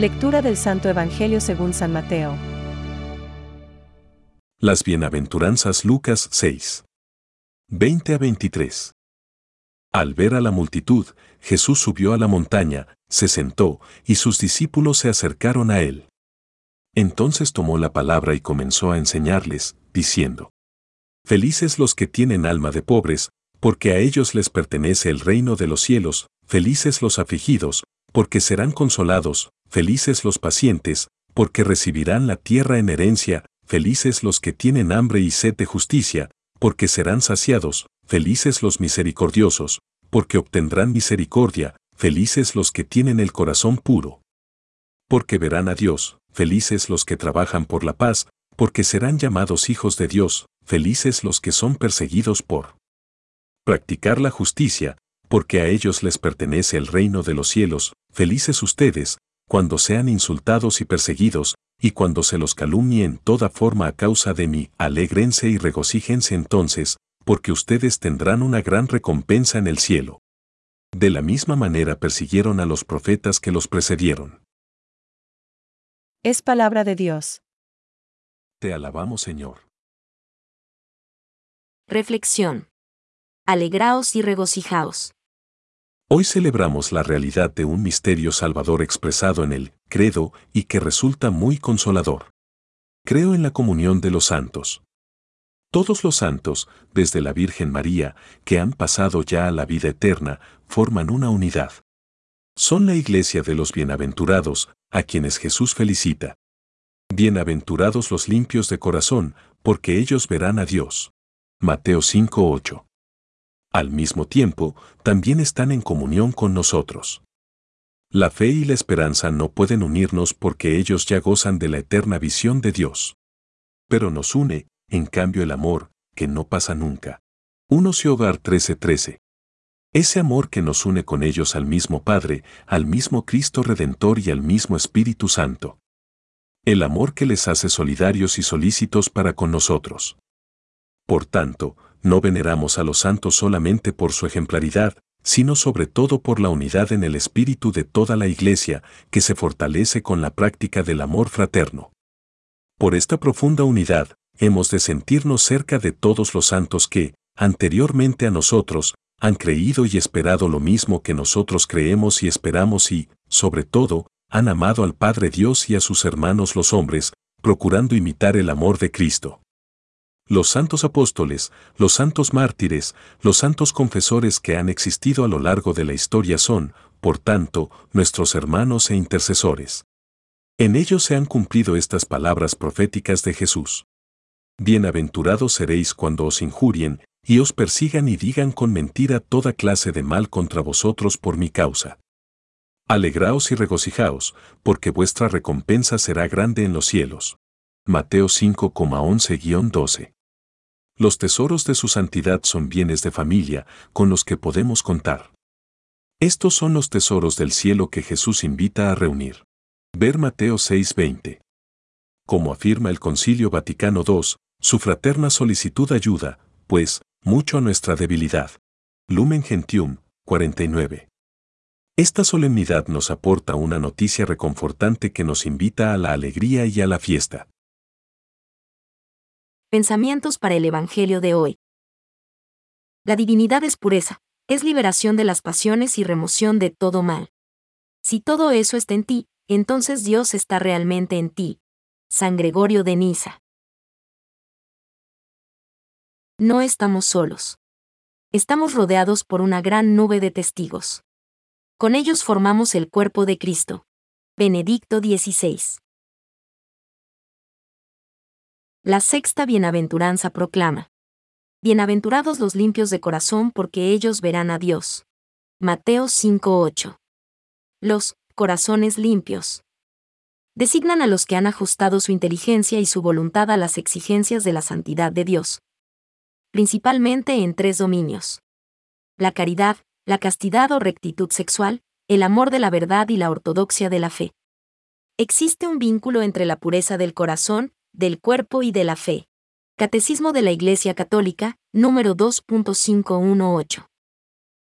Lectura del Santo Evangelio según San Mateo. Las bienaventuranzas Lucas 6. 20 a 23. Al ver a la multitud, Jesús subió a la montaña, se sentó, y sus discípulos se acercaron a él. Entonces tomó la palabra y comenzó a enseñarles, diciendo, Felices los que tienen alma de pobres, porque a ellos les pertenece el reino de los cielos, felices los afligidos, porque serán consolados, felices los pacientes, porque recibirán la tierra en herencia, felices los que tienen hambre y sed de justicia, porque serán saciados, felices los misericordiosos, porque obtendrán misericordia, felices los que tienen el corazón puro. Porque verán a Dios, felices los que trabajan por la paz, porque serán llamados hijos de Dios, felices los que son perseguidos por practicar la justicia, porque a ellos les pertenece el reino de los cielos, felices ustedes, cuando sean insultados y perseguidos, y cuando se los calumnie en toda forma a causa de mí, alégrense y regocíjense entonces, porque ustedes tendrán una gran recompensa en el cielo. De la misma manera persiguieron a los profetas que los precedieron. Es palabra de Dios. Te alabamos, Señor. Reflexión. Alegraos y regocijaos. Hoy celebramos la realidad de un misterio salvador expresado en el credo y que resulta muy consolador. Creo en la comunión de los santos. Todos los santos, desde la Virgen María, que han pasado ya a la vida eterna, forman una unidad. Son la iglesia de los bienaventurados, a quienes Jesús felicita. Bienaventurados los limpios de corazón, porque ellos verán a Dios. Mateo 5:8. Al mismo tiempo, también están en comunión con nosotros. La fe y la esperanza no pueden unirnos porque ellos ya gozan de la eterna visión de Dios. Pero nos une, en cambio, el amor, que no pasa nunca. 1 Hogar 13:13. Ese amor que nos une con ellos al mismo Padre, al mismo Cristo Redentor y al mismo Espíritu Santo. El amor que les hace solidarios y solícitos para con nosotros. Por tanto, no veneramos a los santos solamente por su ejemplaridad, sino sobre todo por la unidad en el espíritu de toda la Iglesia, que se fortalece con la práctica del amor fraterno. Por esta profunda unidad, hemos de sentirnos cerca de todos los santos que, anteriormente a nosotros, han creído y esperado lo mismo que nosotros creemos y esperamos y, sobre todo, han amado al Padre Dios y a sus hermanos los hombres, procurando imitar el amor de Cristo. Los santos apóstoles, los santos mártires, los santos confesores que han existido a lo largo de la historia son, por tanto, nuestros hermanos e intercesores. En ellos se han cumplido estas palabras proféticas de Jesús. Bienaventurados seréis cuando os injurien, y os persigan y digan con mentira toda clase de mal contra vosotros por mi causa. Alegraos y regocijaos, porque vuestra recompensa será grande en los cielos. Mateo 5,11-12 los tesoros de su santidad son bienes de familia con los que podemos contar. Estos son los tesoros del cielo que Jesús invita a reunir. Ver Mateo 6:20. Como afirma el Concilio Vaticano II, su fraterna solicitud ayuda, pues, mucho a nuestra debilidad. Lumen Gentium, 49. Esta solemnidad nos aporta una noticia reconfortante que nos invita a la alegría y a la fiesta. Pensamientos para el Evangelio de hoy. La divinidad es pureza, es liberación de las pasiones y remoción de todo mal. Si todo eso está en ti, entonces Dios está realmente en ti. San Gregorio de Niza. No estamos solos. Estamos rodeados por una gran nube de testigos. Con ellos formamos el cuerpo de Cristo. Benedicto XVI. La sexta bienaventuranza proclama. Bienaventurados los limpios de corazón porque ellos verán a Dios. Mateo 5:8. Los corazones limpios. Designan a los que han ajustado su inteligencia y su voluntad a las exigencias de la santidad de Dios. Principalmente en tres dominios. La caridad, la castidad o rectitud sexual, el amor de la verdad y la ortodoxia de la fe. Existe un vínculo entre la pureza del corazón del cuerpo y de la fe. Catecismo de la Iglesia Católica, número 2.518.